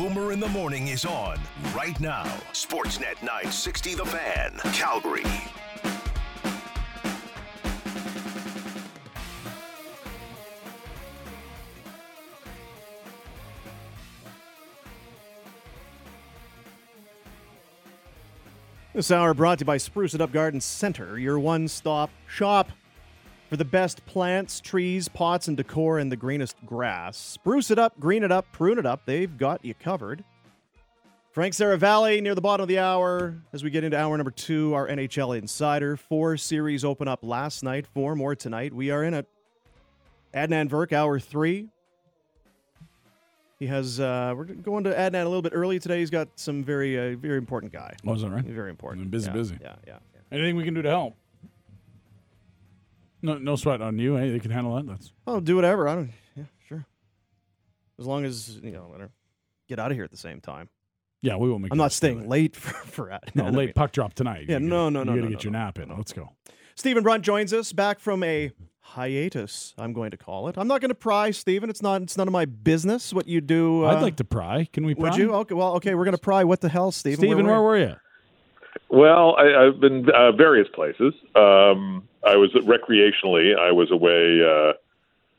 Boomer in the Morning is on right now. Sportsnet 960 The Fan, Calgary. This hour brought to you by Spruce It Up Garden Center, your one stop shop for the best plants, trees, pots, and decor and the greenest grass. Spruce it up, green it up, prune it up. They've got you covered. Frank Seravalli near the bottom of the hour as we get into hour number two, our NHL Insider. Four series open up last night, four more tonight. We are in it. Adnan Virk, hour three. He has. Uh, we're going to Adnan a little bit early today. He's got some very, uh, very important guy. Oh, is that right? Very important. Busy, yeah, busy. Yeah, yeah, yeah. Anything we can do to help? No, no sweat on you. Hey, they can handle that. That's I'll do whatever. I don't. Yeah, sure. As long as you know, whatever. Get out of here at the same time. yeah. We won't make. I'm not staying late. for for Adnan. No, late puck drop tonight. Yeah, no, gotta- no, no, You got to no, get your no, nap in. Let's go. Stephen Brunt joins us back from a hiatus. I'm going to call it. I'm not going to pry, Stephen. It's not. It's none of my business what you do. Uh, I'd like to pry. Can we? Pry? Would you? Okay. Well, okay. We're going to pry. What the hell, Stephen? Stephen, where were you? Well, I, I've been uh, various places. Um, I was recreationally. I was away uh,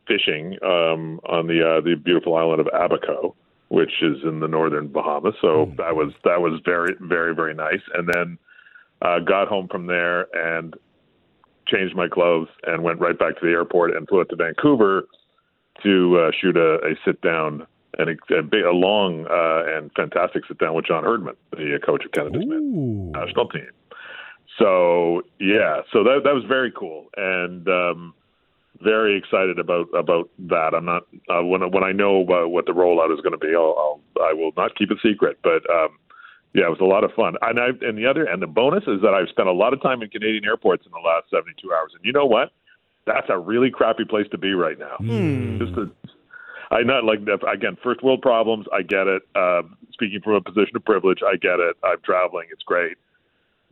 fishing um, on the uh, the beautiful island of Abaco, which is in the northern Bahamas. So Hmm. that was that was very very very nice. And then uh, got home from there and changed my clothes and went right back to the airport and flew out to Vancouver to uh, shoot a, a sit down and a, a, a long uh, and fantastic sit down with John Herdman, the coach of Canada's men's national team. So yeah, so that that was very cool and um, very excited about about that. I'm not uh, when when I know uh, what the rollout is going to be, I'll, I'll I will not keep it secret. But um, yeah, it was a lot of fun. And I and the other and the bonus is that I've spent a lot of time in Canadian airports in the last 72 hours. And you know what? That's a really crappy place to be right now. Hmm. Just a, I not like that again. First world problems. I get it. Um, speaking from a position of privilege, I get it. I'm traveling. It's great.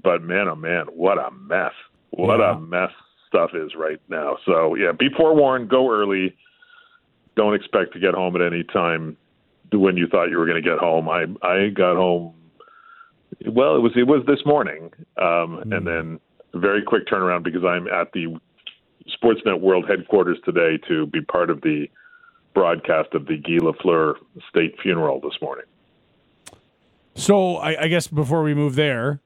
But man, oh man, what a mess! What Yeah. a mess stuff is right now. So yeah, be forewarned. Go early. Don't expect to get home at any time when you thought you were going to get home. I I got home. Well, it was it was this morning, um, and then very quick turnaround because I'm at the Sportsnet World headquarters today to be part of the broadcast of the Guy Lafleur state funeral this morning. So I, I guess before we move there,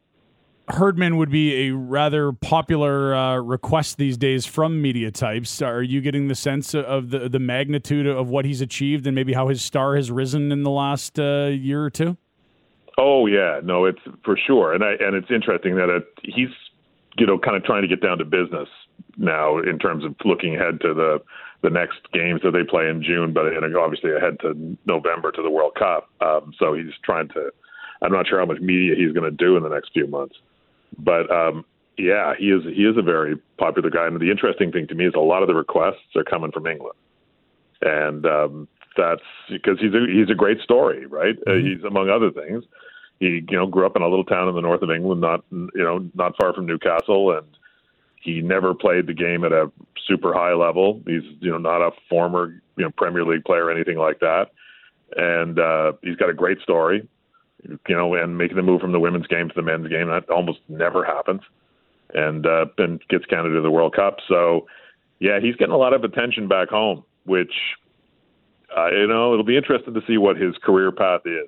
Herdman would be a rather popular uh, request these days from media types. Are you getting the sense of the the magnitude of what he's achieved and maybe how his star has risen in the last uh, year or two? Oh yeah, no, it's for sure, and I and it's interesting that it, he's you know kind of trying to get down to business now in terms of looking ahead to the the next games that they play in June, but and obviously ahead to November to the World Cup. Um, so he's trying to. I'm not sure how much media he's going to do in the next few months, but um, yeah, he is he is a very popular guy. And the interesting thing to me is a lot of the requests are coming from England, and um, that's because he's a he's a great story, right? Uh, he's among other things. He you know grew up in a little town in the north of England, not you know not far from Newcastle, and he never played the game at a super high level. He's you know not a former you know Premier League player or anything like that, and uh, he's got a great story. You know, and making the move from the women's game to the men's game that almost never happens, and uh, and gets Canada to the World Cup. So, yeah, he's getting a lot of attention back home, which uh, you know it'll be interesting to see what his career path is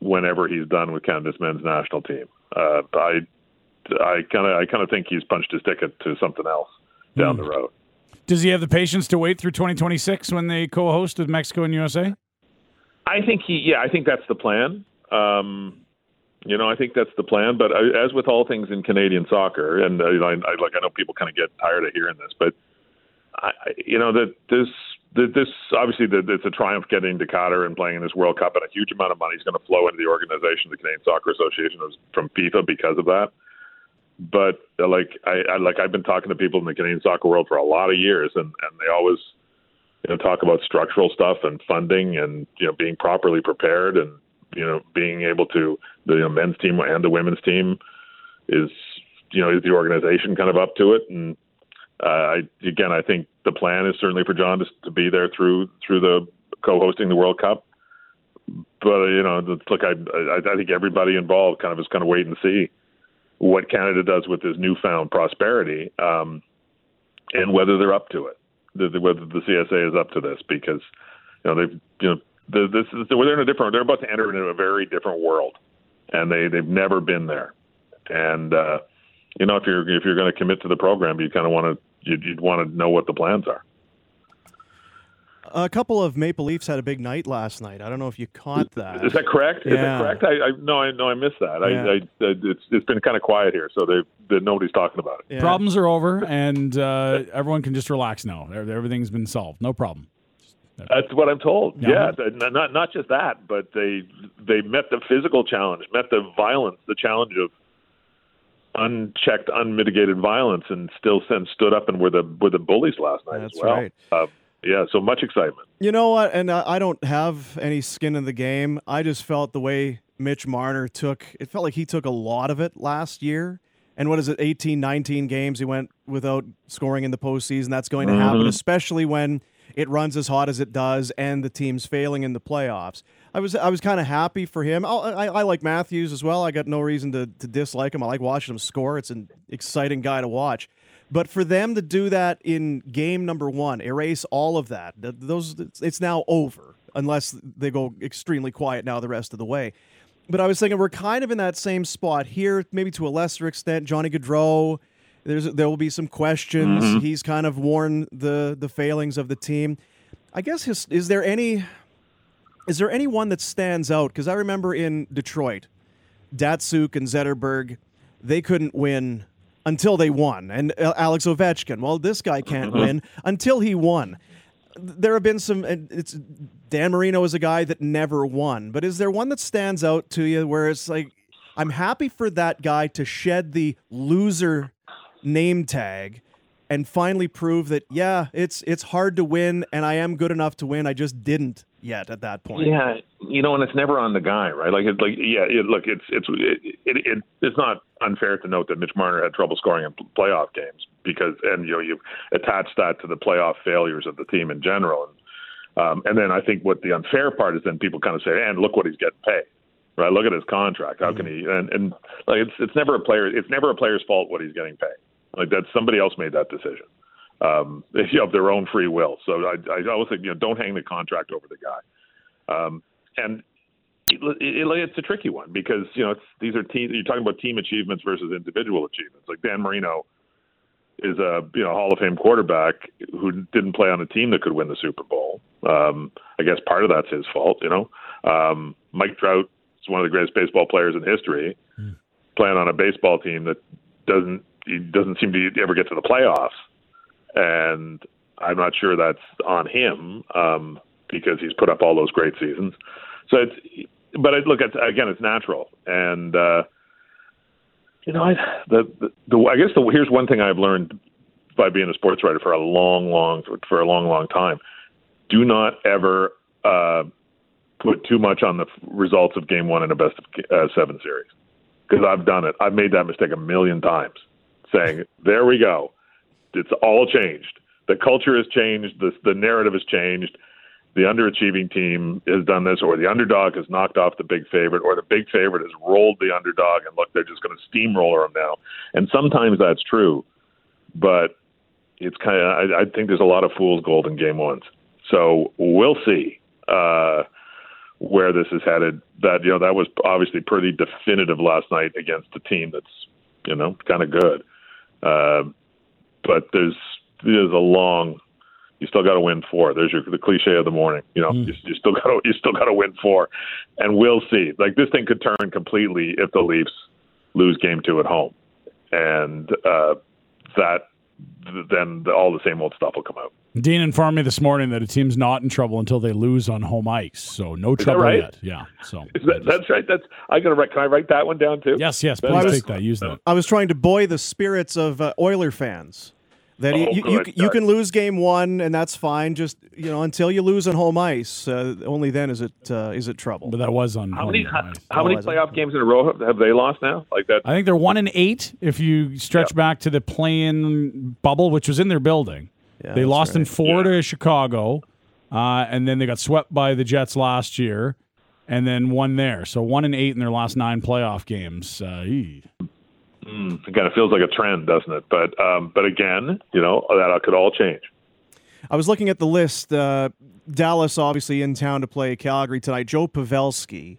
whenever he's done with Canada's men's national team. Uh, I I kind of I kind of think he's punched his ticket to something else down the road. Does he have the patience to wait through 2026 when they co-host with Mexico and USA? I think he yeah I think that's the plan. Um, you know I think that's the plan. But I, as with all things in Canadian soccer, and uh, I, I like I know people kind of get tired of hearing this, but I, I- you know that this that this obviously it's a triumph getting to Qatar and playing in this World Cup, and a huge amount of money is going to flow into the organization, the Canadian Soccer Association, from FIFA because of that. But uh, like I, I like I've been talking to people in the Canadian soccer world for a lot of years, and and they always you know talk about structural stuff and funding and you know being properly prepared and you know being able to the you know, men's team and the women's team is you know is the organization kind of up to it. And uh, I, again I think the plan is certainly for John to, to be there through through the co-hosting the World Cup. But you know, look, I, I I think everybody involved kind of is going to wait and see what Canada does with this newfound prosperity, um, and whether they're up to it, whether the CSA is up to this, because you know they've you know this is they're in a different they're about to enter into a very different world, and they they've never been there, and uh, you know if you're if you're going to commit to the program, you kind of want to you'd, you'd want to know what the plans are. A couple of Maple Leafs had a big night last night. I don't know if you caught that. Is that correct? Yeah. Is that correct? I, I no, I no, I missed that. Yeah. I, I, it's it's been kind of quiet here, so they, they nobody's talking about it. Yeah. Problems are over, and uh, everyone can just relax now. Everything's been solved. No problem. That's what I'm told. Yeah. Yeah, not not just that, but they they met the physical challenge, met the violence, the challenge of unchecked, unmitigated violence, and still then stood up and were the were the bullies last night That's as well. right. Uh, yeah, so much excitement. You know what? And I don't have any skin in the game. I just felt the way Mitch Marner took it felt like he took a lot of it last year. And what is it, 18, 19 games he went without scoring in the postseason? That's going to mm-hmm. happen, especially when it runs as hot as it does and the team's failing in the playoffs. I was I was kind of happy for him. I, I, I like Matthews as well. I got no reason to, to dislike him. I like watching him score. It's an exciting guy to watch. But for them to do that in game number one, erase all of that, those it's now over unless they go extremely quiet now the rest of the way. But I was thinking we're kind of in that same spot here, maybe to a lesser extent. Johnny Gaudreau, there's there will be some questions. Mm-hmm. He's kind of worn the the failings of the team. I guess his, is there any is there anyone that stands out? Because I remember in Detroit, Datsyuk and Zetterberg, they couldn't win until they won. And uh, Alex Ovechkin, well, this guy can't win until he won. There have been some. It's Dan Marino is a guy that never won, but is there one that stands out to you where it's like, I'm happy for that guy to shed the loser name tag and finally prove that yeah, it's it's hard to win, and I am good enough to win. I just didn't yet at that point. Yeah, you know, and it's never on the guy, right? Like, it's like, yeah, it, look, it's it's it, it, it it's not unfair to note that Mitch Marner had trouble scoring in playoff games because, and you know, you attach that to the playoff failures of the team in general, and um, and then I think what the unfair part is, then people kind of say, and look what he's getting paid, right? Look at his contract. How can he? And and like, it's it's never a player, it's never a player's fault what he's getting paid. Like that, somebody else made that decision um, of their own free will. So I, I always think, you know, don't hang the contract over the guy. Um, and it, it, it's a tricky one because you know it's, these are team. You're talking about team achievements versus individual achievements. Like Dan Marino is a you know Hall of Fame quarterback who didn't play on a team that could win the Super Bowl. Um, I guess part of that's his fault. You know, um, Mike Trout is one of the greatest baseball players in history, playing on a baseball team that doesn't he doesn't seem to ever get to the playoffs and I'm not sure that's on him um, because he's put up all those great seasons. So it's, but it, look, it's, again, it's natural, and uh, you know, I the, the, the I guess the here's one thing I've learned by being a sports writer for a long, long for a long, long time: do not ever uh, put too much on the results of Game One in a best of uh, seven series because I've done it. I've made that mistake a million times, saying, "There we go." It's all changed. The culture has changed. The the narrative has changed. The underachieving team has done this, or the underdog has knocked off the big favorite, or the big favorite has rolled the underdog, and look, they're just going to steamroller them now. And sometimes that's true, but it's kind of I, I think there's a lot of fool's gold in game ones. So we'll see uh, where this is headed. That you know that was obviously pretty definitive last night against a team that's you know kind of good. Uh, but there's there's a long. You still got to win four. There's your the cliche of the morning. You know, you, you still got to you still got to win four, and we'll see. Like this thing could turn completely if the Leafs lose game two at home, and uh, that then all the same old stuff will come out. Dean informed me this morning that a team's not in trouble until they lose on home ice. So no that trouble right? yet. Yeah. So Is that, that's right. That's I gotta write. Can I write that one down too? yes, yes. Please I was- take that. Use that. I was trying to buoy the spirits of uh, Oiler fans. That you, Oh, you, you, you can lose game one and that's fine. Just you know until you lose on home ice, uh, only then is it uh, is it trouble. But that was on How home many ice. how, many Oh, is it? playoff games in a row have, have they lost now? Like that? I think they're one and eight if you stretch back to the play-in bubble, which was in their building. Yeah, they that's lost in right. four to Chicago, uh, and then they got swept by the Jets last year. and then one there. So one and eight in their last nine playoff games. Uh, mm, it kind of feels like a trend, doesn't it? But um, but again, you know that could all change. I was looking at the list. Uh, Dallas obviously in town to play Calgary tonight. Joe Pavelski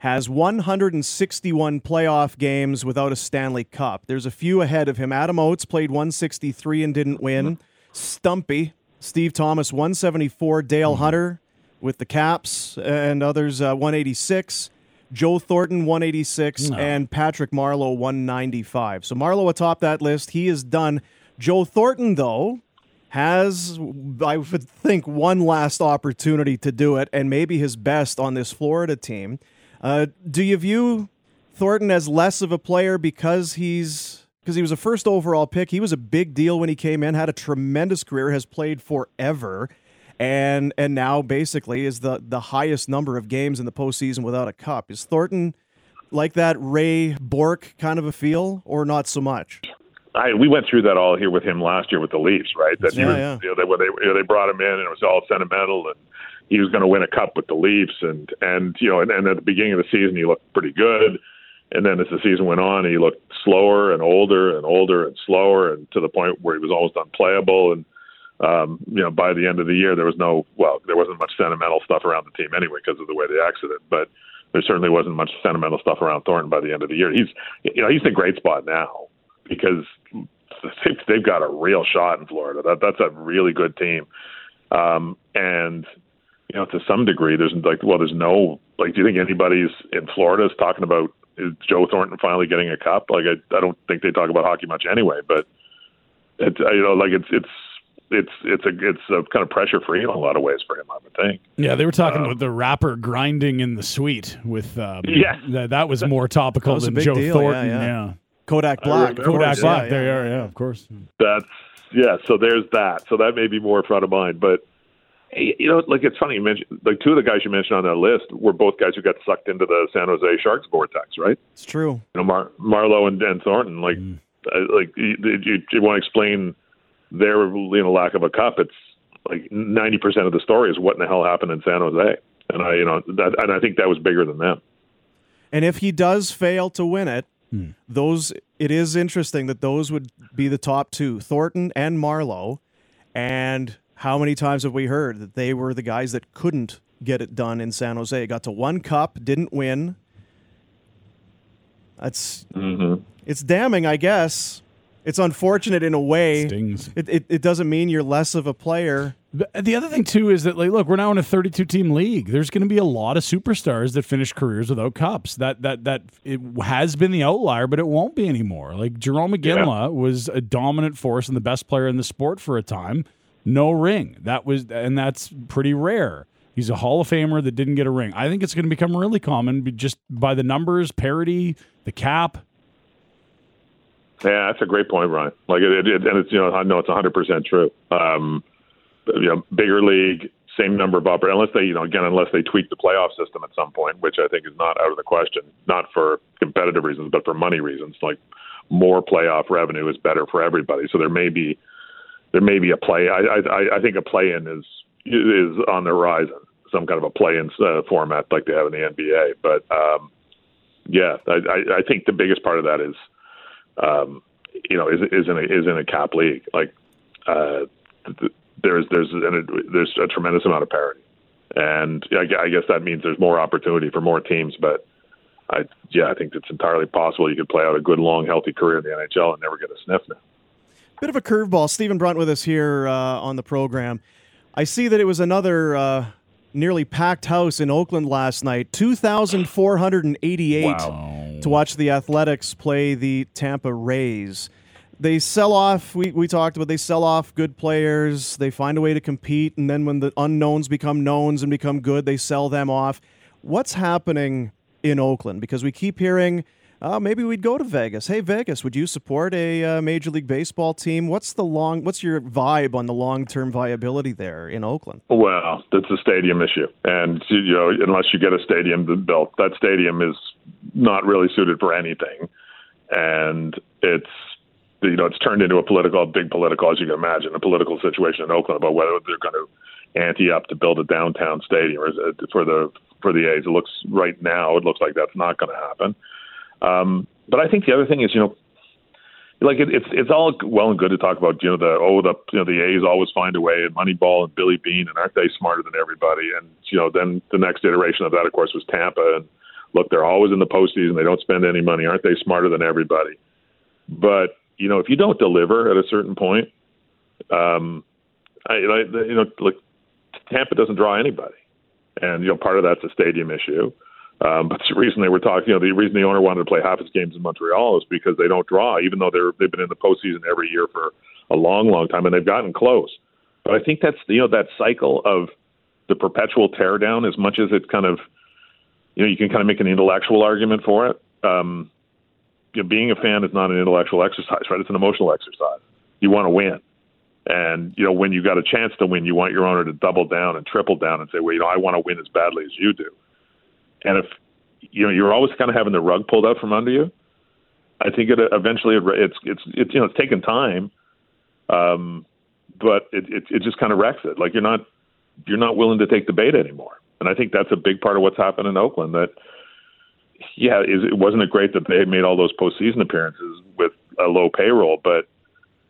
has 161 playoff games without a Stanley Cup. There's a few ahead of him. Adam Oates played 163 and didn't win. Stumpy, Steve Thomas 174. Dale Hunter with the Caps and others uh, 186. Joe Thornton 186 No. and Patrick Marleau 195. So Marleau atop that list. He is done. Joe Thornton though has I would think one last opportunity to do it and maybe his best on this Florida team. Uh, do you view Thornton as less of a player because he's because he was a first overall pick. He was a big deal when he came in, had a tremendous career, has played forever, and and now basically is the the highest number of games in the postseason without a cup. Is Thornton like that Ray Bourque kind of a feel, or not so much? I, we went through that all here with him last year with the Leafs, right? That Yeah, was, yeah. You know, they, they you know, they brought him in and it was all sentimental, and he was going to win a cup with the Leafs, and and you know, and, and at the beginning of the season he looked pretty good, and then as the season went on, he looked slower and older and older and slower, and to the point where he was almost unplayable, and um, you know, by the end of the year there was no well, there wasn't much sentimental stuff around the team anyway because of the way they exited, but there certainly wasn't much sentimental stuff around Thornton by the end of the year. He's you know he's in a great spot now because they've, they've got a real shot in Florida. That that's a really good team, um, and you know to some degree, there's like well, there's no like. Do you think anybody's in Florida is talking about is Joe Thornton finally getting a cup? Like I, I don't think they talk about hockey much anyway. But it's you know like it's it's it's it's a it's a kind of pressure free in a lot of ways for him. I would think. Yeah, they were talking about the rapper grinding in the suite with. Um, Yes. that, that was more topical was than Joe deal, Thornton. yeah, Yeah, yeah. Kodak Black. remember of course, Kodak Black. yeah. There you are. Yeah, of course. That's yeah. So there's that. So that may be more front of mind. But hey, you know, like it's funny you mentioned like two of the guys you mentioned on that list were both guys who got sucked into the San Jose Sharks vortex, right? It's true. You know, Mar- Marleau and Dan Thornton. Like, uh, like you, you, you want to explain their you know lack of a cup? It's like ninety percent of the story is what in the hell happened in San Jose, and I you know that and I think that was bigger than them. And if he does fail to win it, those it is interesting that those would be the top two, Thornton and Marleau. And how many times have we heard that they were the guys that couldn't get it done in San Jose? Got to one cup, didn't win. That's mm-hmm. it's damning, I guess. It's unfortunate in a way. Stings. It, it, it doesn't mean you're less of a player. But the other thing too is that like, look, we're now in a 32 team league. There's going to be a lot of superstars that finish careers without cups. That that that it has been the outlier, but it won't be anymore. Like Jarome Iginla was a dominant force and the best player in the sport for a time. No ring. That was and that's pretty rare. He's a Hall of Famer that didn't get a ring. I think it's going to become really common just by the numbers, parity, the cap. Yeah, that's a great point, Ryan. Like it, it, and it's you know I know it's 100 percent true. Um, you know, bigger league, same number of operators, unless they you know again unless they tweak the playoff system at some point, which I think is not out of the question. Not for competitive reasons, but for money reasons. Like more playoff revenue is better for everybody. So there may be there may be a play. I I, I think a play in is is on the horizon. Some kind of a play in uh, format like they have in the NBA. But um, yeah, I, I, think the biggest part of that is um, you know, is is in a is in a cap league. Like uh, there's there's an, there's a tremendous amount of parity, and I, I guess that means there's more opportunity for more teams. But I yeah, I think it's entirely possible you could play out a good, long, healthy career in the NHL and never get a sniff now. Bit of a curveball. Stephen Brunt with us here uh, on the program. I see that it was another uh, nearly packed house in Oakland last night 2,488 Wow. to watch the Athletics play the Tampa Rays. They sell off, we, we talked about, they sell off good players. They find a way to compete. And then when the unknowns become knowns and become good, they sell them off. What's happening in Oakland? Because we keep hearing, uh, maybe we'd go to Vegas. Hey, Vegas, would you support a uh, Major League Baseball team? What's the long? What's your vibe on the long term viability there in Oakland? Well, it's a stadium issue, and you know, unless you get a stadium built, that stadium is not really suited for anything, and it's you know, it's turned into a political, big political, as you can imagine, a political situation in Oakland about whether they're going to ante up to build a downtown stadium for the for the A's. It looks right now, it looks like that's not going to happen. Um, but I think the other thing is, you know, like it, it's it's all well and good to talk about, you know, the oh the you know the A's always find a way and Moneyball and Billy Beane and aren't they smarter than everybody? And you know, then the next iteration of that, of course, was Tampa. And look, they're always in the postseason. They don't spend any money. Aren't they smarter than everybody? But you know, if you don't deliver at a certain point, um, I, I you know, like Tampa doesn't draw anybody, and you know, part of that's a stadium issue. Um, but the reason they were talking, you know, the reason the owner wanted to play half his games in Montreal is because they don't draw, even though they're they've been in the postseason every year for a long, long time, and they've gotten close. But I think that's you know that cycle of the perpetual teardown, as much as it kind of, you know, you can kind of make an intellectual argument for it. Um, you know, being a fan is not an intellectual exercise, right? It's an emotional exercise. You want to win. And you know, when you got a chance to win, you want your owner to double down and triple down and say, "Well, you know, I want to win as badly as you do." And if you know you're always kind of having the rug pulled out from under you, I think it eventually it's it's it's you know it's taken time, um, but it, it it just kind of wrecks it. Like you're not you're not willing to take the bait anymore. And I think that's a big part of what's happened in Oakland. That yeah, is it wasn't it great that they made all those postseason appearances with a low payroll, but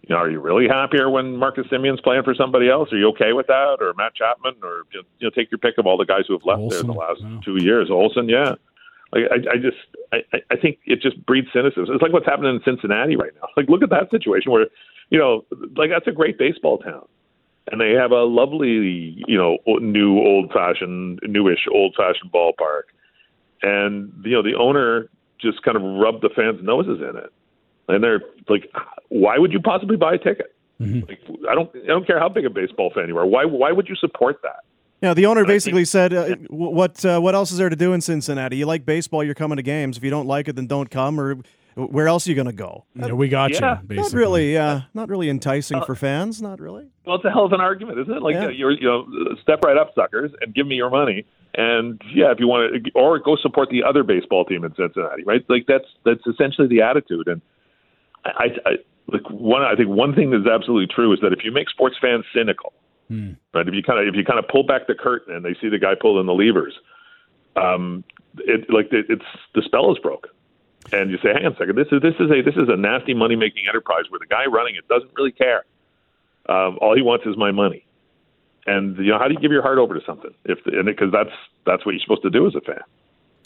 you know, are you really happier when Marcus Semien's playing for somebody else? Are you okay with that, or Matt Chapman, or you know, take your pick of all the guys who have left Olson, there in the last yeah. two years? Olson, yeah. Like I, I just, I, I think it just breeds cynicism. It's like what's happening in Cincinnati right now. Like look at that situation where, you know, like that's a great baseball town, and they have a lovely, you know, new old-fashioned, newish old-fashioned ballpark, and you know the owner just kind of rubbed the fans' noses in it and they're like, why would you possibly buy a ticket? Mm-hmm. Like, I don't, I don't care how big a baseball fan you are. Why, why would you support that? Yeah, the owner basically said, uh, "What, uh, what else is there to do in Cincinnati? You like baseball, you're coming to games. If you don't like it, then don't come. Or where else are you going to go? Yeah, we got yeah. you. Basically. Not really. Uh, not really enticing uh, for fans. Not really. Well, it's a hell of an argument, isn't it? Like yeah. you're, you know, step right up, suckers, and give me your money. And yeah, if you want to, or go support the other baseball team in Cincinnati, right? Like that's that's essentially the attitude. And I, I like one. I think one thing that's absolutely true is that if you make sports fans cynical, hmm. right? If you kind of if you kind of pull back the curtain and they see the guy pulling the levers, um, it like it, it's the spell is broken. And you say, hang on a second, this is this is a this is a nasty money making enterprise where the guy running it doesn't really care. Um, all he wants is my money. And you know, how do you give your heart over to something? If because that's that's what you're supposed to do as a fan.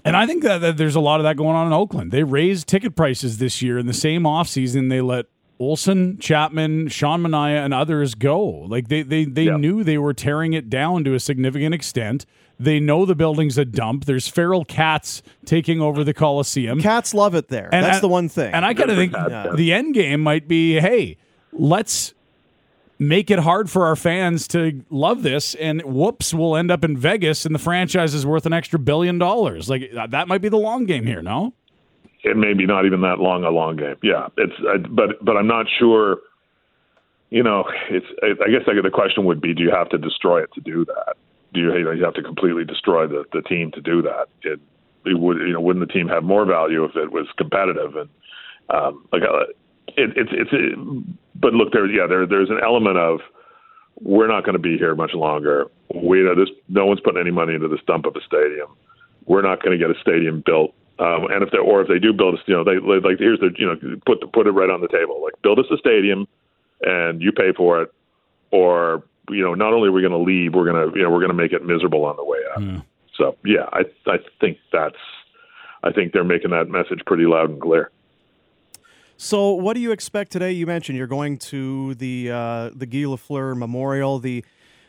And I think that, that, there's a lot of that going on in Oakland. They raised ticket prices this year in the same offseason. They let Olson, Chapman, Sean Manaea, and others go. Like they they they yeah. knew they were tearing it down to a significant extent. They know the building's a dump. There's feral cats taking over the Coliseum. Cats love it there. And That's I, the one thing. And I kind of think yeah. the end game might be, hey, let's make it hard for our fans to love this and whoops we'll end up in vegas and the franchise is worth an extra billion dollars. Like that might be the long game here no? It may be not even that long a long game. Yeah it's but but i'm not sure you know it's i guess like the question would be do you have to destroy it to do that? Do you, you, know, you have to completely destroy the the team to do that? It, it would you know wouldn't the team have more value if it was competitive? And um like uh, it, it's it's it, but look there yeah there there's an element of we're not going to be here much longer. We know this no one's putting any money into the stump of a stadium. We're not going to get a stadium built. Um, and if they or if they do build a you know they like here's the you know put put it right on the table like build us a stadium and you pay for it or you know not only are we going to leave we're going to you know we're going to make it miserable on the way out. Mm. So yeah, I I think that's I think they're making that message pretty loud and clear. So, what do you expect today? You mentioned you're going to the uh, the Guy Lafleur Memorial. The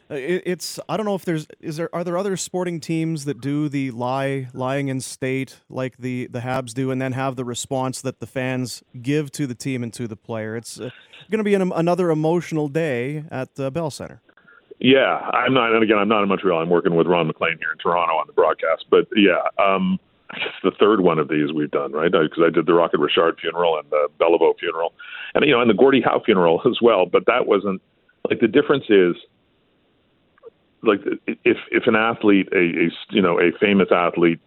uh, it, it's I don't know if there's is there are there other sporting teams that do the lie lying in state like the the Habs do, and then have the response that the fans give to the team and to the player. It's uh, going to be an, another emotional day at the Bell Center. Yeah, I'm not, and again, I'm not in Montreal. I'm working with Ron MacLean here in Toronto on the broadcast. But yeah, um, the third one of these we've done, right? Because I did the Rocket Richard funeral and the Beliveau funeral, and you know, and the Gordie Howe funeral as well. But that wasn't like the difference is like if if an athlete, a, a you know, a famous athlete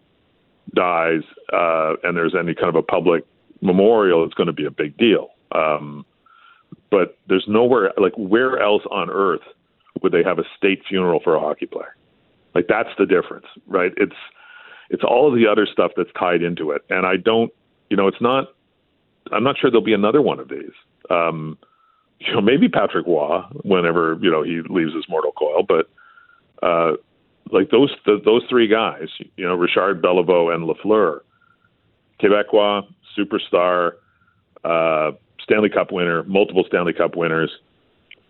dies, uh, and there's any kind of a public memorial, it's going to be a big deal. Um, but there's nowhere like where else on earth would they have a state funeral for a hockey player? Like that's the difference, right? It's it's all of the other stuff that's tied into it. And I don't, you know, it's not. I'm not sure there'll be another one of these. Um, you know, maybe Patrick Roy whenever you know he leaves his mortal coil, but uh, like those the, those three guys, you know, Richard Beliveau and Lafleur, Quebecois, superstar, uh, Stanley Cup winner, multiple Stanley Cup winners.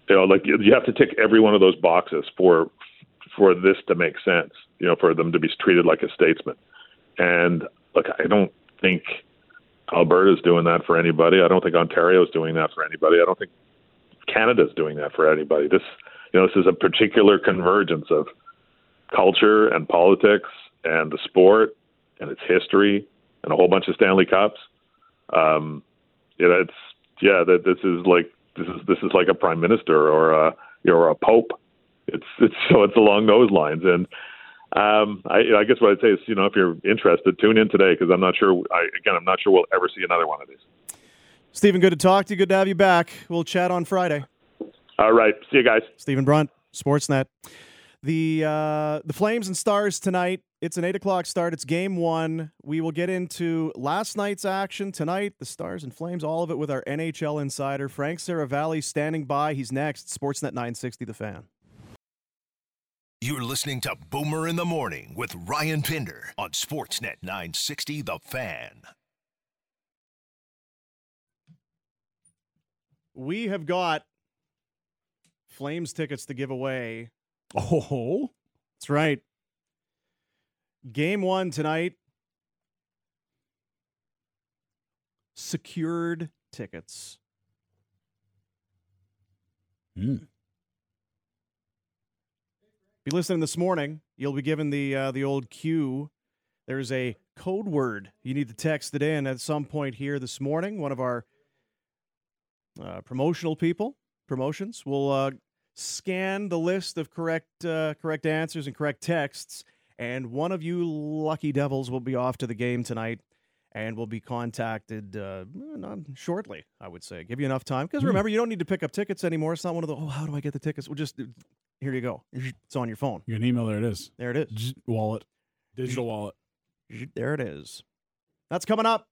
You know, like you have to tick every one of those boxes for for this to make sense. You know, for them to be treated like a statesman. And look, I don't think Alberta's doing that for anybody. I don't think Ontario's doing that for anybody. I don't think Canada's doing that for anybody. This, you know, this is a particular convergence of culture and politics and the sport and its history and a whole bunch of Stanley Cups. Um, you know, it's yeah, that this is like this is this is like a prime minister or a you know, or a pope. It's it's so it's along those lines and. Um, I, I guess what I'd say is, you know, if you're interested, tune in today because I'm not sure. I, again, I'm not sure we'll ever see another one of these. Stephen, good to talk to you. Good to have you back. We'll chat on Friday. All right. See you guys. Stephen Brunt, Sportsnet. The uh, the Flames and Stars tonight. It's an eight o'clock start. It's game one. We will get into last night's action tonight. The Stars and Flames, all of it with our NHL insider Frank Seravalli standing by. He's next. Sportsnet 960, The Fan. You're listening to Boomer in the Morning with Ryan Pinder on Sportsnet 960 The Fan. We have got Flames tickets to give away. Oh, that's right. Game one tonight. Secured tickets. Hmm. Be listening this morning. You'll be given the uh, the old cue. There's a code word you need to text it in at some point here this morning. One of our uh, promotional people promotions will uh, scan the list of correct uh, correct answers and correct texts, and one of you lucky devils will be off to the game tonight and will be contacted uh, shortly. I would say give you enough time because remember you don't need to pick up tickets anymore. It's not one of the oh how do I get the tickets? Well, just here you go. It's on your phone. You can email. There it is. There it is. Wallet, digital wallet. There it is. That's coming up.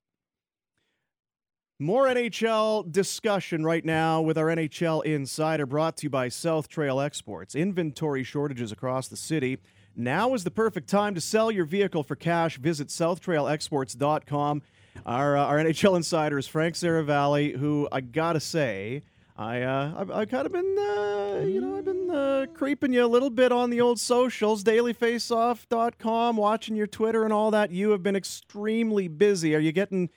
More NHL discussion right now with our NHL Insider brought to you by South Trail Exports. Inventory shortages across the city. Now is the perfect time to sell your vehicle for cash. Visit southtrailexports.com. Our, uh, our NHL Insider is Frank Seravalli, who I gotta say, I uh, I've, I've kind of been uh, you know I've been uh, creeping you a little bit on the old socials, dailyfaceoff.com, watching your Twitter and all that. You have been extremely busy. Are you getting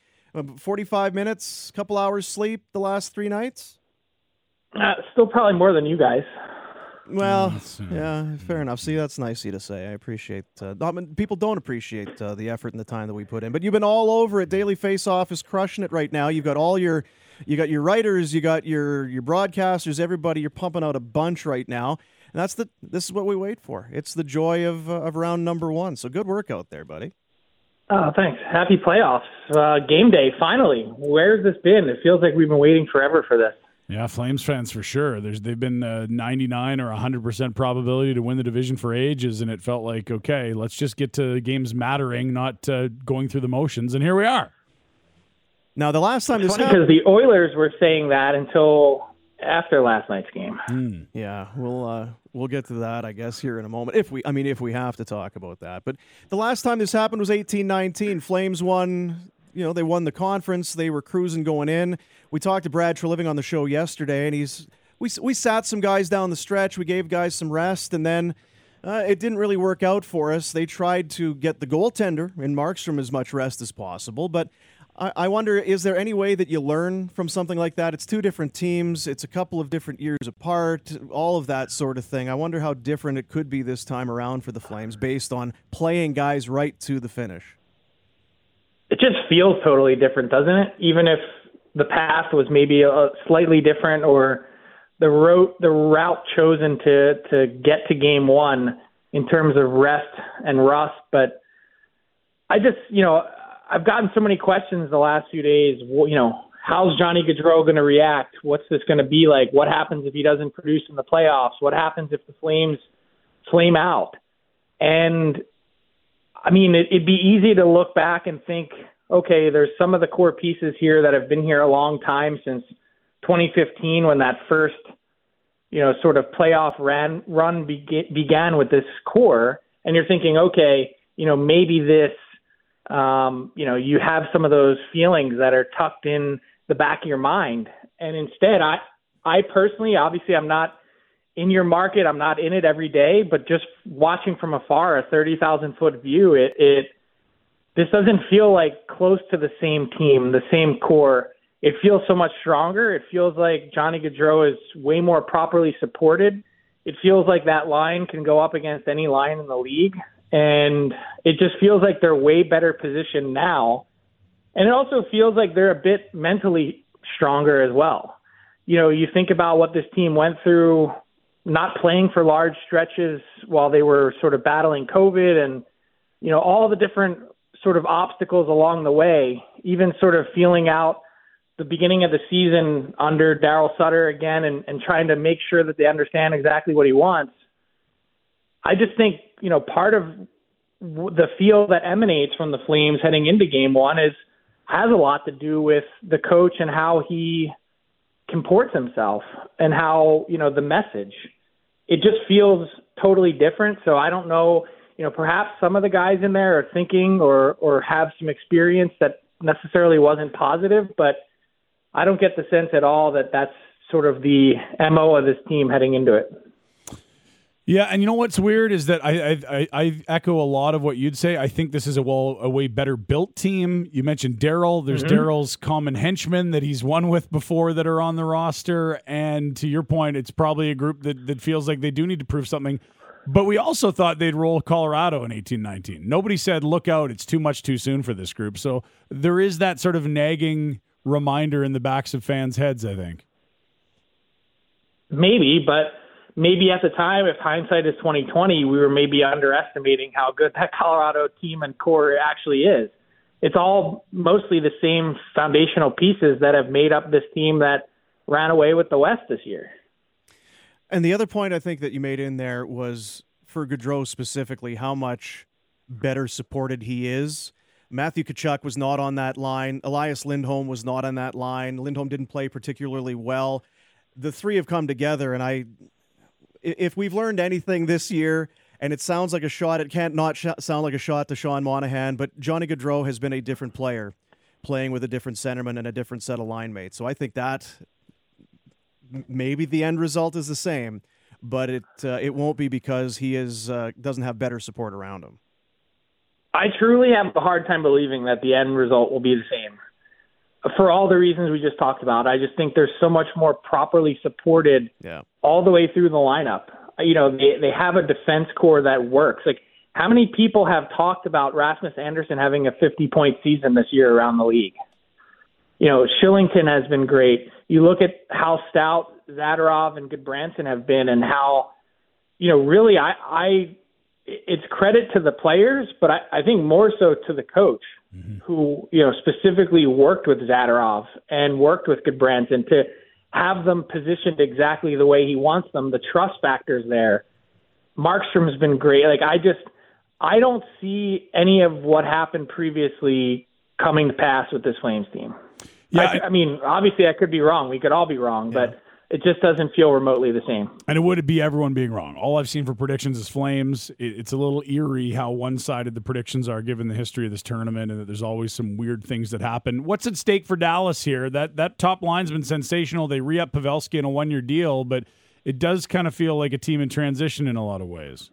45 minutes, a couple hours sleep the last three nights? Uh, still probably more than you guys. Well, yeah, fair enough. See, that's nice of you to say. I appreciate. Uh, not, people don't appreciate uh, the effort and the time that we put in, but you've been all over it. Daily Face Off is crushing it right now. You've got all your, you got your writers, you got your your broadcasters, everybody. You're pumping out a bunch right now, and that's the. This is what we wait for. It's the joy of uh, of round number one. So good work out there, buddy. Oh, thanks. Happy playoffs. Uh, game day, finally. Where's this been? It feels like we've been waiting forever for this. Yeah, Flames fans for sure. There's they've been uh, 99 or 100 percent probability to win the division for ages, and it felt like okay, let's just get to games mattering, not uh, going through the motions, and here we are. Now, the last time it's this funny because the Oilers were saying that until after last night's game. Mm. Yeah, we'll uh, we'll get to that, I guess, here in a moment. If we, I mean, if we have to talk about that. But the last time this happened was eighteen nineteen. Flames won. You know, they won the conference. They were cruising going in. We talked to Brad Treliving on the show yesterday, and he's we we sat some guys down the stretch. We gave guys some rest, and then. Uh, it didn't really work out for us. They tried to get the goaltender in Markstrom as much rest as possible, but I, I wonder, is there any way that you learn from something like that? It's two different teams, it's a couple of different years apart, all of that sort of thing. I wonder how different it could be this time around for the Flames based on playing guys right to the finish. It just feels totally different, doesn't it? Even if the path was maybe a slightly different or the route the route chosen to to get to game one in terms of rest and rust, but I just you know I've gotten so many questions the last few days. You know, how's Johnny Gaudreau going to react? What's this going to be like? What happens if he doesn't produce in the playoffs? What happens if the Flames flame out? And I mean, it, it'd be easy to look back and think, okay, there's some of the core pieces here that have been here a long time since 2015 when that first, you know, sort of playoff ran, run be- began with this core. And you're thinking, okay, you know, maybe this, um, you know, you have some of those feelings that are tucked in the back of your mind. And instead, I, I personally, obviously, I'm not in your market. I'm not in it every day, but just watching from afar, a 30,000 foot view, it, it, this doesn't feel like close to the same team, the same core. It feels so much stronger. It feels like Johnny Gaudreau is way more properly supported. It feels like that line can go up against any line in the league. And it just feels like they're way better positioned now. And it also feels like they're a bit mentally stronger as well. You know, you think about what this team went through not playing for large stretches while they were sort of battling COVID and, you know, all the different sort of obstacles along the way, even sort of feeling out the beginning of the season under Daryl Sutter again and, and trying to make sure that they understand exactly what he wants. I just think, you know, part of the feel that emanates from the Flames heading into game one is has a lot to do with the coach and how he comports himself and how you know the message it just feels totally different. So i don't know you know perhaps some of the guys in there are thinking or or have some experience that necessarily wasn't positive but i don't get the sense at all that that's sort of the mo of this team heading into it yeah, and you know what's weird is that I, I I echo a lot of what you'd say. I think this is a well a way better built team. You mentioned Daryl. There's mm-hmm. Daryl's common henchmen that he's won with before that are on the roster, and to your point, it's probably a group that that feels like they do need to prove something. But we also thought they'd roll Colorado in eighteen nineteen. Nobody said, "Look out, it's too much too soon for this group." So there is that sort of nagging reminder in the backs of fans' heads. I think. Maybe, but maybe at the time, if hindsight is 2020, we were maybe underestimating how good that Colorado team and core actually is. It's all mostly the same foundational pieces that have made up this team that ran away with the West this year. And the other point I think that you made in there was for Gaudreau specifically, how much better supported he is. Matthew Tkachuk was not on that line. Elias Lindholm was not on that line. Lindholm didn't play particularly well. The three have come together, and I if we've learned anything this year, and it sounds like a shot, it can't not sh- sound like a shot to Sean Monahan, but Johnny Gaudreau has been a different player, playing with a different centerman and a different set of line mates. So I think that maybe the end result is the same, but it uh, it won't be because he is uh, doesn't have better support around him. I truly have a hard time believing that the end result will be the same. For all the reasons we just talked about, I just think there's so much more properly supported yeah all the way through the lineup. You know, they they have a defense core that works. Like how many people have talked about Rasmus Andersson having a 50 point season this year around the league? You know, Kylington has been great. You look at how stout Zadorov and Gudbranson have been, and how, you know, really, I, I, it's credit to the players, but I, I think more so to the coach, mm-hmm. who you know specifically worked with Zadorov and worked with Gudbranson to have them positioned exactly the way he wants them. The trust factor's there. Markstrom's been great. Like I just I don't see any of what happened previously coming to pass with this Flames team. Yeah, I, I mean, obviously I could be wrong. We could all be wrong, yeah. but it just doesn't feel remotely the same. And it would be everyone being wrong. All I've seen for predictions is Flames. It's a little eerie how one sided the predictions are given the history of this tournament, and that there's always some weird things that happen. What's at stake for Dallas here? That that top line's been sensational. They re up Pavelski in a one year deal, but it does kind of feel like a team in transition in a lot of ways.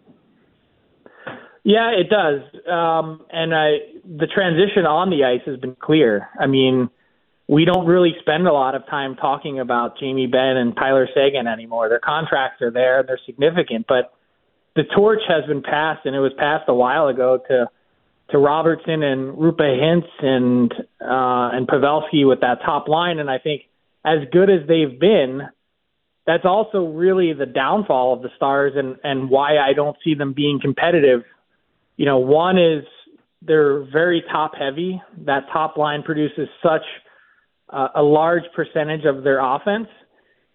Yeah, it does. Um, and I, the transition on the ice has been clear. I mean, we don't really spend a lot of time talking about Jamie Benn and Tyler Seguin anymore. Their contracts are there, they're significant, but the torch has been passed, and it was passed a while ago to to Robertson and Roope Hintz and uh, and Pavelski with that top line. And I think as good as they've been, that's also really the downfall of the Stars and and why I don't see them being competitive. You know, one is they're very top heavy. That top line produces such uh, a large percentage of their offense.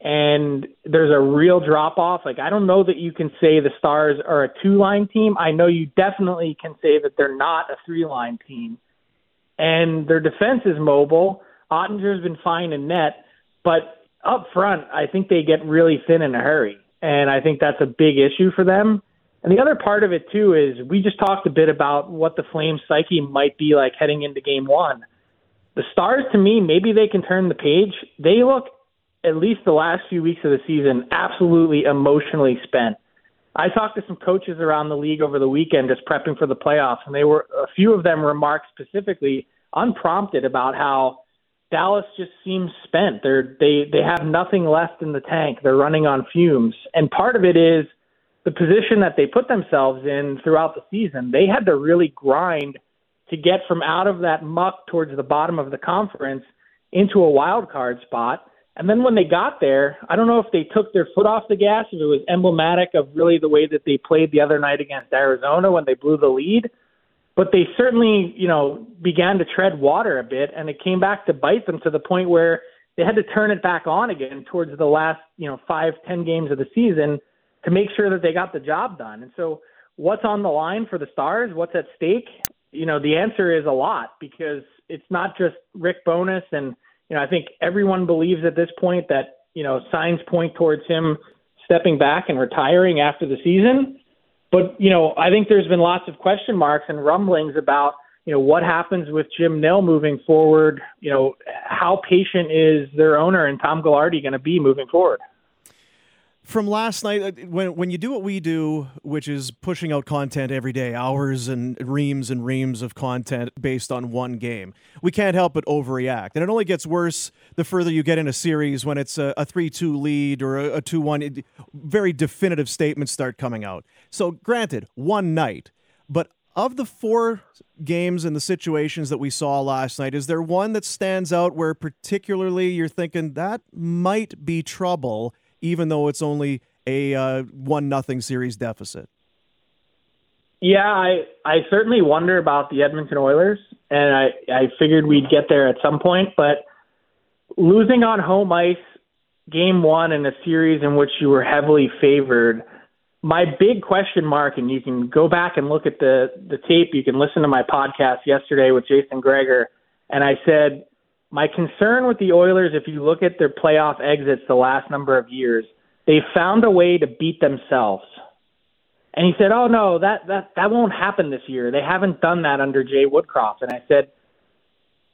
and there's a real drop off. Like I don't know that you can say the Stars are a two line team. I know you definitely can say that they're not a three line team. And their defense is mobile. Oettinger's been fine in net, but up front, I think they get really thin in a hurry. And I think that's a big issue for them. And the other part of it too is we just talked a bit about what the Flames psyche might be like heading into game one. The Stars, to me, maybe they can turn the page. They look at least the last few weeks of the season absolutely emotionally spent. I talked to some coaches around the league over the weekend just prepping for the playoffs, and they were a few of them remarked specifically, unprompted, about how Dallas just seems spent. They're they they have nothing left in the tank. They're running on fumes, and part of it is the position that they put themselves in throughout the season. They had to really grind to get from out of that muck towards the bottom of the conference into a wild card spot and then when they got there, I don't know if they took their foot off the gas, if it was emblematic of really the way that they played the other night against Arizona when they blew the lead. But they certainly, you know, began to tread water a bit, and it came back to bite them to the point where they had to turn it back on again towards the last, you know, five, ten games of the season to make sure that they got the job done. And so, what's on the line for the Stars? What's at stake? You know, the answer is a lot because it's not just Rick Bowness. and you know, I think everyone believes at this point that, you know, signs point towards him stepping back and retiring after the season. But, you know, I think there's been lots of question marks and rumblings about, you know, what happens with Jim Nill moving forward. You know, how patient is their owner and Tom Gaglardi going to be moving forward? From last night uh, when when you do what we do which is pushing out content every day hours and reams and reams of content based on one game we can't help but overreact. And it only gets worse the further you get in a series when it's a, a 3-2 lead or a, a 2-1 very definitive statements start coming out. So granted one night but of the four games and the situations that we saw last night, is there one that stands out where particularly you're thinking that might be trouble even though it's only a uh, one nothing series deficit. Yeah, I I certainly wonder about the Edmonton Oilers, and I I figured we'd get there at some point, but losing on home ice, game one in a series in which you were heavily favored. My big question mark, and you can go back and look at the the tape. You can listen to my podcast yesterday with Jason Gregor, and I said my concern with the Oilers, if you look at their playoff exits the last number of years, they found a way to beat themselves. And he said, "Oh no, that that that won't happen this year. They haven't done that under Jay Woodcroft." And I said,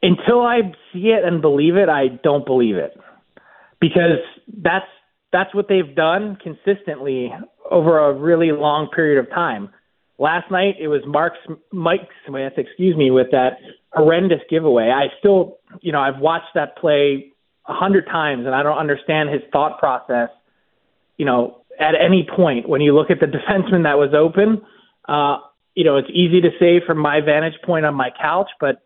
"Until I see it and believe it, I don't believe it." Because that's that's what they've done consistently over a really long period of time. Last night it was Mark Mike Smith, excuse me, with that horrendous giveaway. I still, you know, I've watched that play a hundred times, and I don't understand his thought process. You know, at any point when you look at the defenseman that was open, uh, you know, it's easy to say from my vantage point on my couch, but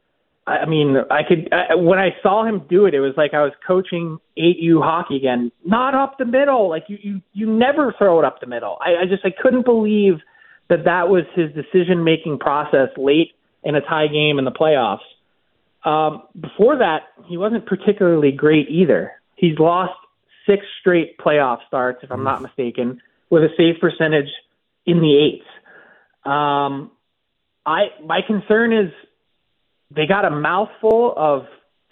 I mean, I could I, when I saw him do it, it was like I was coaching 8U hockey again. Not up the middle, like you you you never throw it up the middle. I, I just I couldn't believe that that was his decision making process late in a tie game in the playoffs. Um, before that, he wasn't particularly great either. He's lost six straight playoff starts, if I'm not mistaken, with a save percentage in the eights. Um, I my concern is they got a mouthful of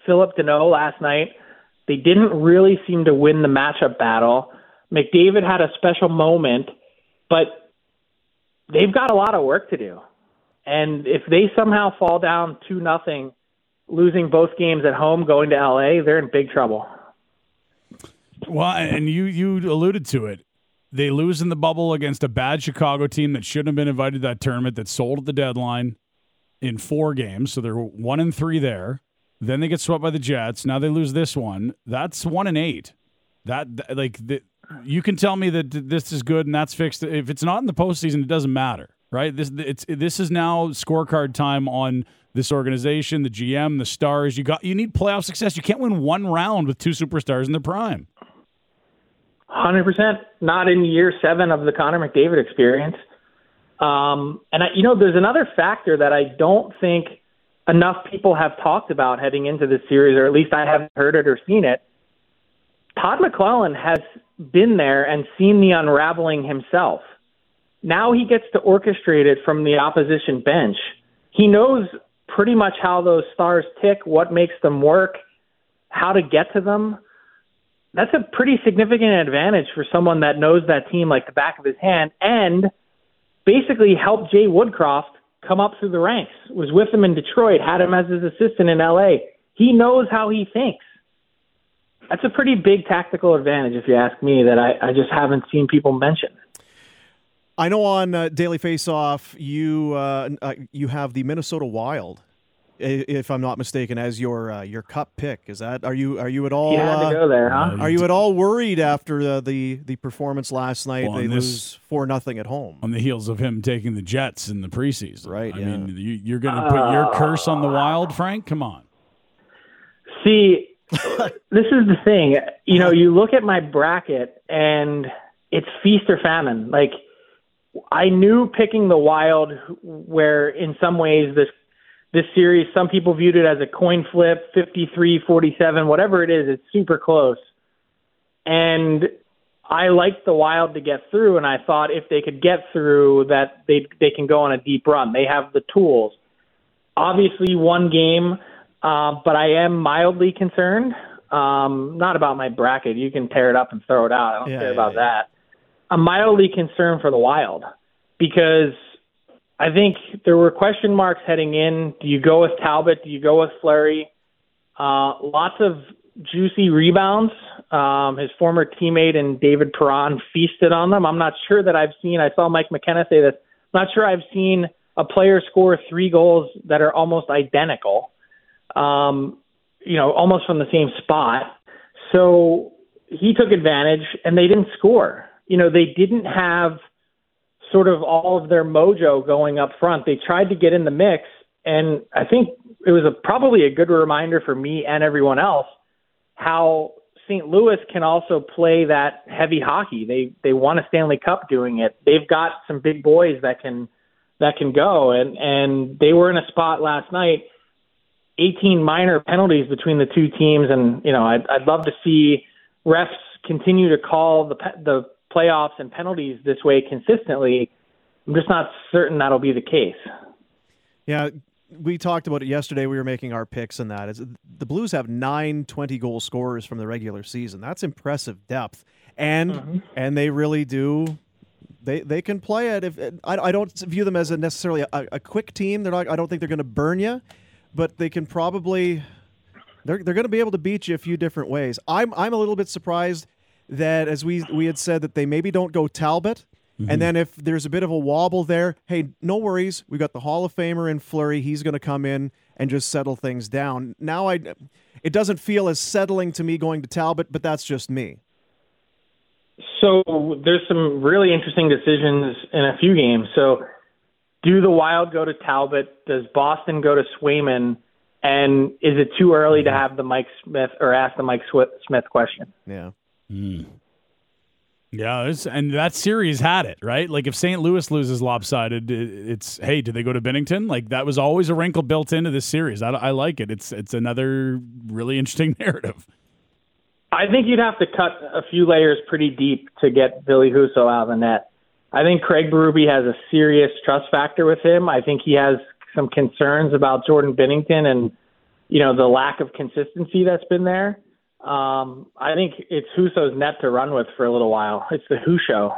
Phillip Danault last night. They didn't really seem to win the matchup battle. McDavid had a special moment, but they've got a lot of work to do. And if they somehow fall down two nothing, losing both games at home, going to LA, they're in big trouble. Well, and you you alluded to it. They lose in the bubble against a bad Chicago team that shouldn't have been invited to that tournament that sold at the deadline in four games. So they're one and three there. Then they get swept by the Jets. Now they lose this one. That's one and eight. That, like the, you can tell me that this is good and that's fixed. If it's not in the postseason, it doesn't matter right? This it's this is now scorecard time on this organization, the GM, the stars. You got you need playoff success. You can't win one round with two superstars in their prime. Hundred percent. Not in year seven of the Connor McDavid experience. Um, and I, you know, there's another factor that I don't think enough people have talked about heading into this series, or at least I haven't heard it or seen it. Todd McLellan has been there and seen the unraveling himself. Now he gets to orchestrate it from the opposition bench. He knows pretty much how those stars tick, what makes them work, how to get to them. That's a pretty significant advantage for someone that knows that team like the back of his hand and basically helped Jay Woodcroft come up through the ranks. Was with him in Detroit, had him as his assistant in LA. He knows how he thinks. That's a pretty big tactical advantage, if you ask me, that I, I just haven't seen people mention. I know on uh, Daily Faceoff you uh, uh, you have the Minnesota Wild, if I'm not mistaken, as your uh, your cup pick. Is that are you are you at all? You had to uh, go there, huh? Are you at all worried after the the, the performance last night? Well, they this- lose four nothing at home. on the heels of him taking the Jets in the preseason. Right, I yeah. mean, you, you're going to put your curse on the Wild, Frank? Come on. See, this is the thing. You know, you look at my bracket and it's feast or famine. Like I knew picking the Wild, where in some ways this this series, some people viewed it as a coin flip, 53-47, whatever it is, it's super close. And I liked the Wild to get through, and I thought if they could get through, that they they can go on a deep run. They have the tools. Obviously, one game, uh, but I am mildly concerned. Um, not about my bracket. You can tear it up and throw it out. I don't Yeah, care yeah, about yeah. that. I'm mildly concerned for the Wild because I think there were question marks heading in. Do you go with Talbot? Do you go with Fleury? Uh, lots of juicy rebounds. Um, his former teammate and David Perron feasted on them. I'm not sure that I've seen. I saw Mike McKenna say this. I'm not sure I've seen a player score three goals that are almost identical. Um, you know, almost from the same spot. So he took advantage, and they didn't score. You know, they didn't have sort of all of their mojo going up front. They tried to get in the mix, and I think it was a, probably a good reminder for me and everyone else how St. Louis can also play that heavy hockey. They they won a Stanley Cup doing it. They've got some big boys that can that can go, and and they were in a spot last night. 18 minor penalties between the two teams, and you know I'd, I'd love to see refs continue to call the the playoffs and penalties this way consistently. I'm just not certain that'll be the case. Yeah, we talked about it yesterday. We were making our picks and that. Is the Blues have nine 20 goal scorers from the regular season. That's impressive depth, and mm-hmm. and they really do. They they can play it. If I, I don't view them as a necessarily a, a quick team. They're not. I don't think they're going to burn you, but they can probably. They're they're going to be able to beat you a few different ways. I'm I'm a little bit surprised that as we we had said that they maybe don't go Talbot. And mm-hmm. then if there's a bit of a wobble there, hey, no worries. We got the Hall of Famer in Fleury. He's going to come in and just settle things down. Now I it doesn't feel as settling to me going to Talbot, but that's just me. So there's some really interesting decisions in a few games. So do the Wild go to Talbot? Does Boston go to Swayman? And is it too early to mm-hmm. have the Mike Smith or ask the Mike Swi- Smith question? Yeah. Yeah, it's, and that series had it right. Like if St. Louis loses lopsided, it's hey, do they go to Binnington? Like that was always a wrinkle built into this series. I, I like it. It's it's another really interesting narrative. I think you'd have to cut a few layers pretty deep to get Ville Husso out of the net. I think Craig Berube has a serious trust factor with him. I think he has some concerns about Jordan Binnington and you know the lack of consistency that's been there. Um, I think it's Husso's net to run with for a little while. It's the Who show.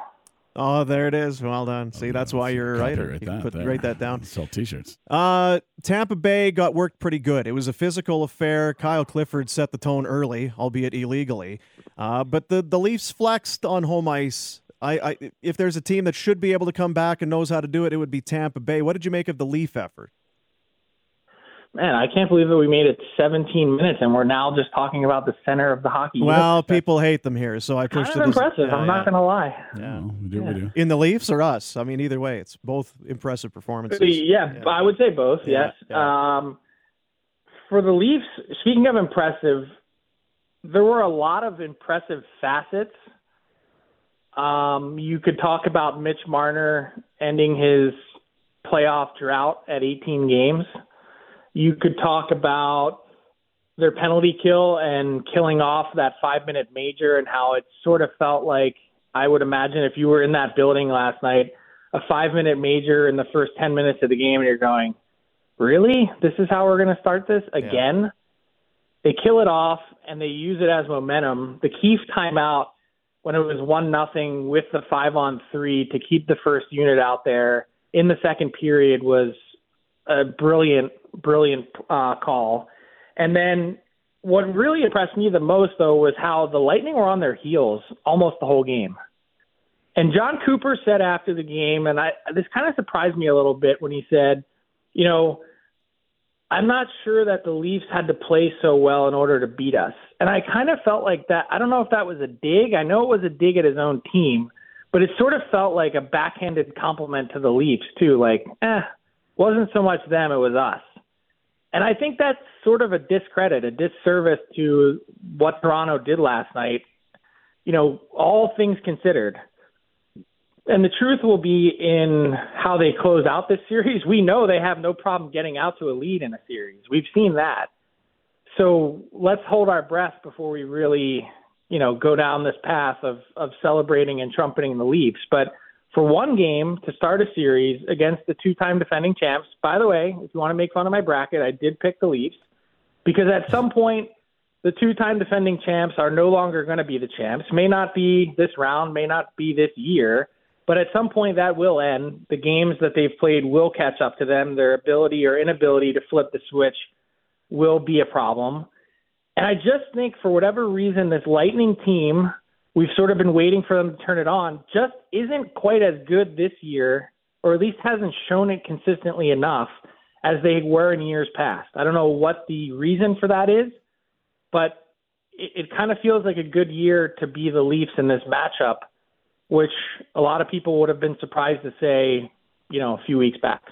Oh, there it is. Well done. See, that's why you're a writer. Copyright You that put, there. write that down. Sell T-shirts. Uh, Tampa Bay got worked pretty good. It was a physical affair. Kyle Clifford set the tone early, albeit illegally. Uh, but the the Leafs flexed on home ice. I, I if there's a team that should be able to come back and knows how to do it, it would be Tampa Bay. What did you make of the Leaf effort? Man, I can't believe that we made it 17 minutes and we're now just talking about the center of the hockey. Well, universe. people hate them here, so I kind of it. impressive. Yeah, I'm yeah. not going to lie. Yeah. Well, we do, we do. In the Leafs or us? I mean, either way, it's both impressive performances. Yeah, I would say both. Yeah, yes. yeah. Um, for the Leafs, speaking of impressive, there were a lot of impressive facets. Um, you could talk about Mitch Marner ending his playoff drought at 18 games. You could talk about their penalty kill and killing off that five minute major and how it sort of felt like I would imagine if you were in that building last night, a five minute major in the first 10 minutes of the game, and you're going, really? This is how we're going to start this again? Yeah. They kill it off and they use it as momentum. The Keefe timeout when it was one nothing with the five on three to keep the first unit out there in the second period was a brilliant, brilliant uh, call. And then what really impressed me the most, though, was how the Lightning were on their heels almost the whole game. And Jon Cooper said after the game, and I this kind of surprised me a little bit when he said, you know, I'm not sure that the Leafs had to play so well in order to beat us. And I kind of felt like that. I don't know if that was a dig. I know it was a dig at his own team, but it sort of felt like a backhanded compliment to the Leafs, too. Like, eh, wasn't so much them, it was us. And I think that's sort of a discredit, a disservice to what Toronto did last night. You know, all things considered. And the truth will be in how they close out this series. We know they have no problem getting out to a lead in a series. We've seen that. So let's hold our breath before we really, you know, go down this path of, of celebrating and trumpeting the Leafs. But for one game to start a series against the two time defending champs. By the way, if you want to make fun of my bracket, I did pick the Leafs because at some point, the two time defending champs are no longer going to be the champs. May not be this round, may not be this year, but at some point that will end. The games that they've played will catch up to them. Their ability or inability to flip the switch will be a problem. And I just think for whatever reason, this Lightning team we've sort of been waiting for them to turn it on, just isn't quite as good this year, or at least hasn't shown it consistently enough as they were in years past. I don't know what the reason for that is, but it, it kind of feels like a good year to be the Leafs in this matchup, which a lot of people would have been surprised to say, you know, a few weeks back.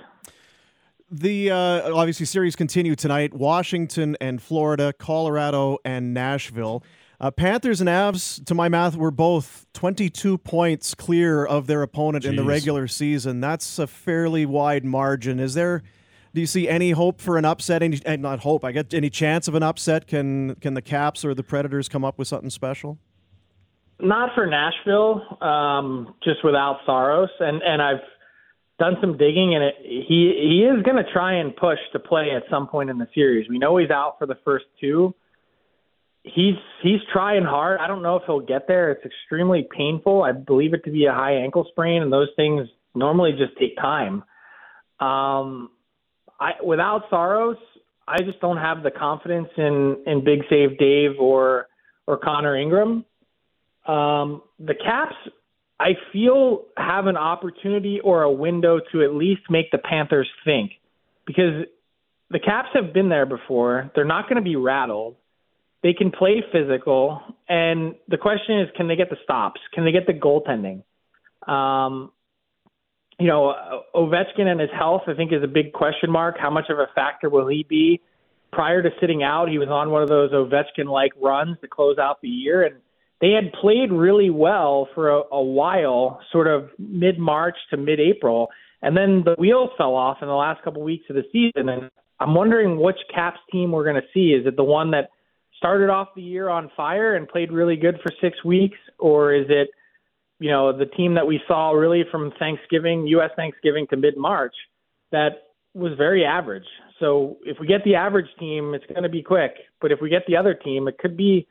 The uh, obviously series continue tonight. Washington and Florida, Colorado and Nashville. Uh, Panthers and Avs, to my math, were both 22 points clear of their opponent Jeez. in the regular season. That's a fairly wide margin. Is there? Do you see any hope for an upset? Any, eh, not hope. I get any chance of an upset? Can can the Caps or the Predators come up with something special? Not for Nashville, um, just without Saros, and and I've done some digging, and it, he he is going to try and push to play at some point in the series. We know he's out for the first two he's he's trying hard. I don't know if he'll get there. It's extremely painful. I believe it to be a high ankle sprain, and those things normally just take time. Um, I without Saros, I just don't have the confidence in in Big Save Dave or or Connor Ingram. Um, the Caps, I feel, have an opportunity or a window to at least make the Panthers think because the Caps have been there before. They're not going to be rattled they can play physical, and the question is, can they get the stops? Can they get the goaltending? Um, you know, Ovechkin and his health, I think, is a big question mark. How much of a factor will he be? Prior to sitting out, he was on one of those Ovechkin-like runs to close out the year, and they had played really well for a, a while, sort of mid-March to mid-April, and then the wheels fell off in the last couple of weeks of the season. And I'm wondering which Caps team we're going to see. Is it the one that started off the year on fire and played really good for six weeks, or is it, you know, the team that we saw really from Thanksgiving, U.S. Thanksgiving to mid March, that was very average. So if we get the average team, it's going to be quick. But if we get the other team, it could be.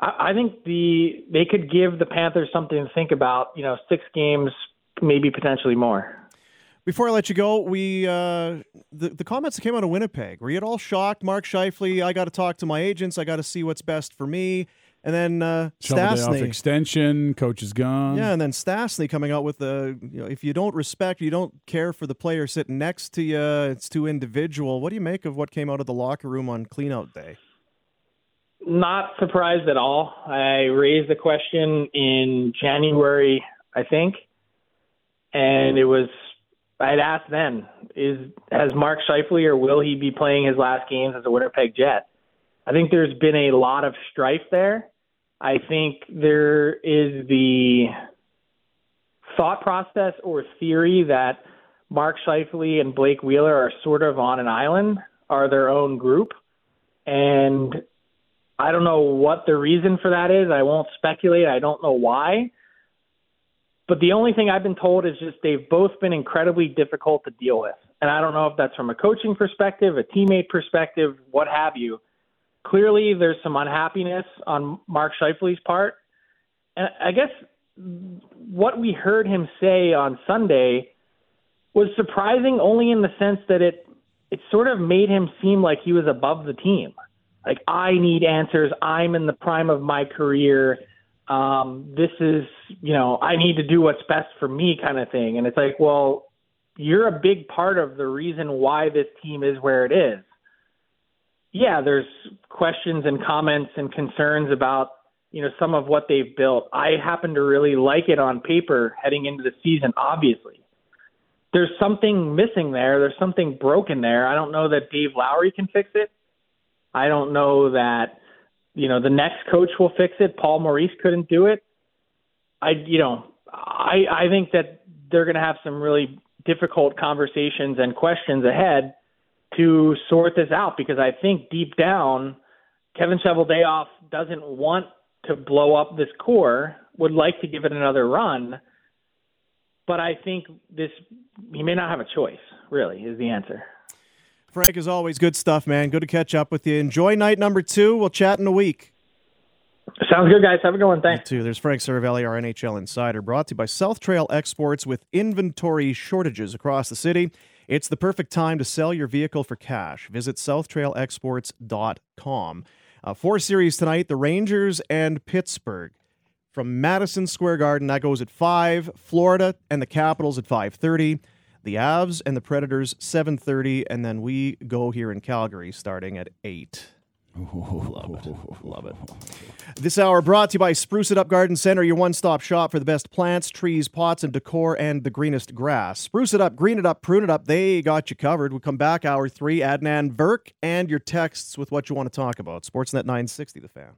I, I think the they could give the Panthers something to think about. You know, six games, maybe potentially more. Before I let you go, we uh, the the comments that came out of Winnipeg. Were you at all shocked, Mark Scheifele? I got to talk to my agents. I got to see what's best for me. And then uh, Stastny extension, coach is gone. Yeah, and then Stastny coming out with the you know, if you don't respect, you don't care for the player sitting next to you, it's too individual. What do you make of what came out of the locker room on cleanout day? Not surprised at all. I raised the question in January, I think, and it was I'd ask then: Is has Mark Scheifele or will he be playing his last games as a Winnipeg Jet? I think there's been a lot of strife there. I think there is the thought process or theory that Mark Scheifele and Blake Wheeler are sort of on an island, are their own group, And I don't know what the reason for that is. I won't speculate. I don't know why. But the only thing I've been told is just they've both been incredibly difficult to deal with. And I don't know if that's from a coaching perspective, a teammate perspective, what have you. Clearly, there's some unhappiness on Mark Scheifele's part. And I guess what we heard him say on Sunday was surprising only in the sense that it it sort of made him seem like he was above the team. Like I need answers. I'm in the prime of my career. Um, this is, you know, I need to do what's best for me kind of thing. And it's like, well, you're a big part of the reason why this team is where it is. Yeah, there's questions and comments and concerns about, you know, some of what they've built. I happen to really like it on paper heading into the season, obviously there's something missing there. There's something broken there. I don't know that Dave Lowry can fix it. I don't know that you know the next coach will fix it. Paul Maurice couldn't do it. I you know I I think that they're going to have some really difficult conversations and questions ahead to sort this out because I think deep down Kevin Cheveldayoff doesn't want to blow up this core, would like to give it another run but I think this he may not have a choice. Really, is the answer. Frank, as always, good stuff, man. Good to catch up with you. Enjoy night number two. We'll chat in a week. Sounds good, guys. Have a good one. Thanks. You too. There's Frank Seravalli, our NHL insider, brought to you by South Trail Exports. With inventory shortages across the city, it's the perfect time to sell your vehicle for cash. Visit southtrailexports.com. Uh, four series tonight: the Rangers and Pittsburgh from Madison Square Garden. That goes at 5. Florida and the Capitals at 5:30. The Avs and the Predators 7:30 and then we go here in Calgary starting at 8. love it. Love it. This hour brought to you by Spruce It Up Garden Center, your one-stop shop for the best plants, trees, pots, and decor, and the greenest grass. Spruce it up, green it up, prune it up. They got you covered. We come back hour three. Adnan Virk and your texts with what you want to talk about. Sportsnet 960, the fan.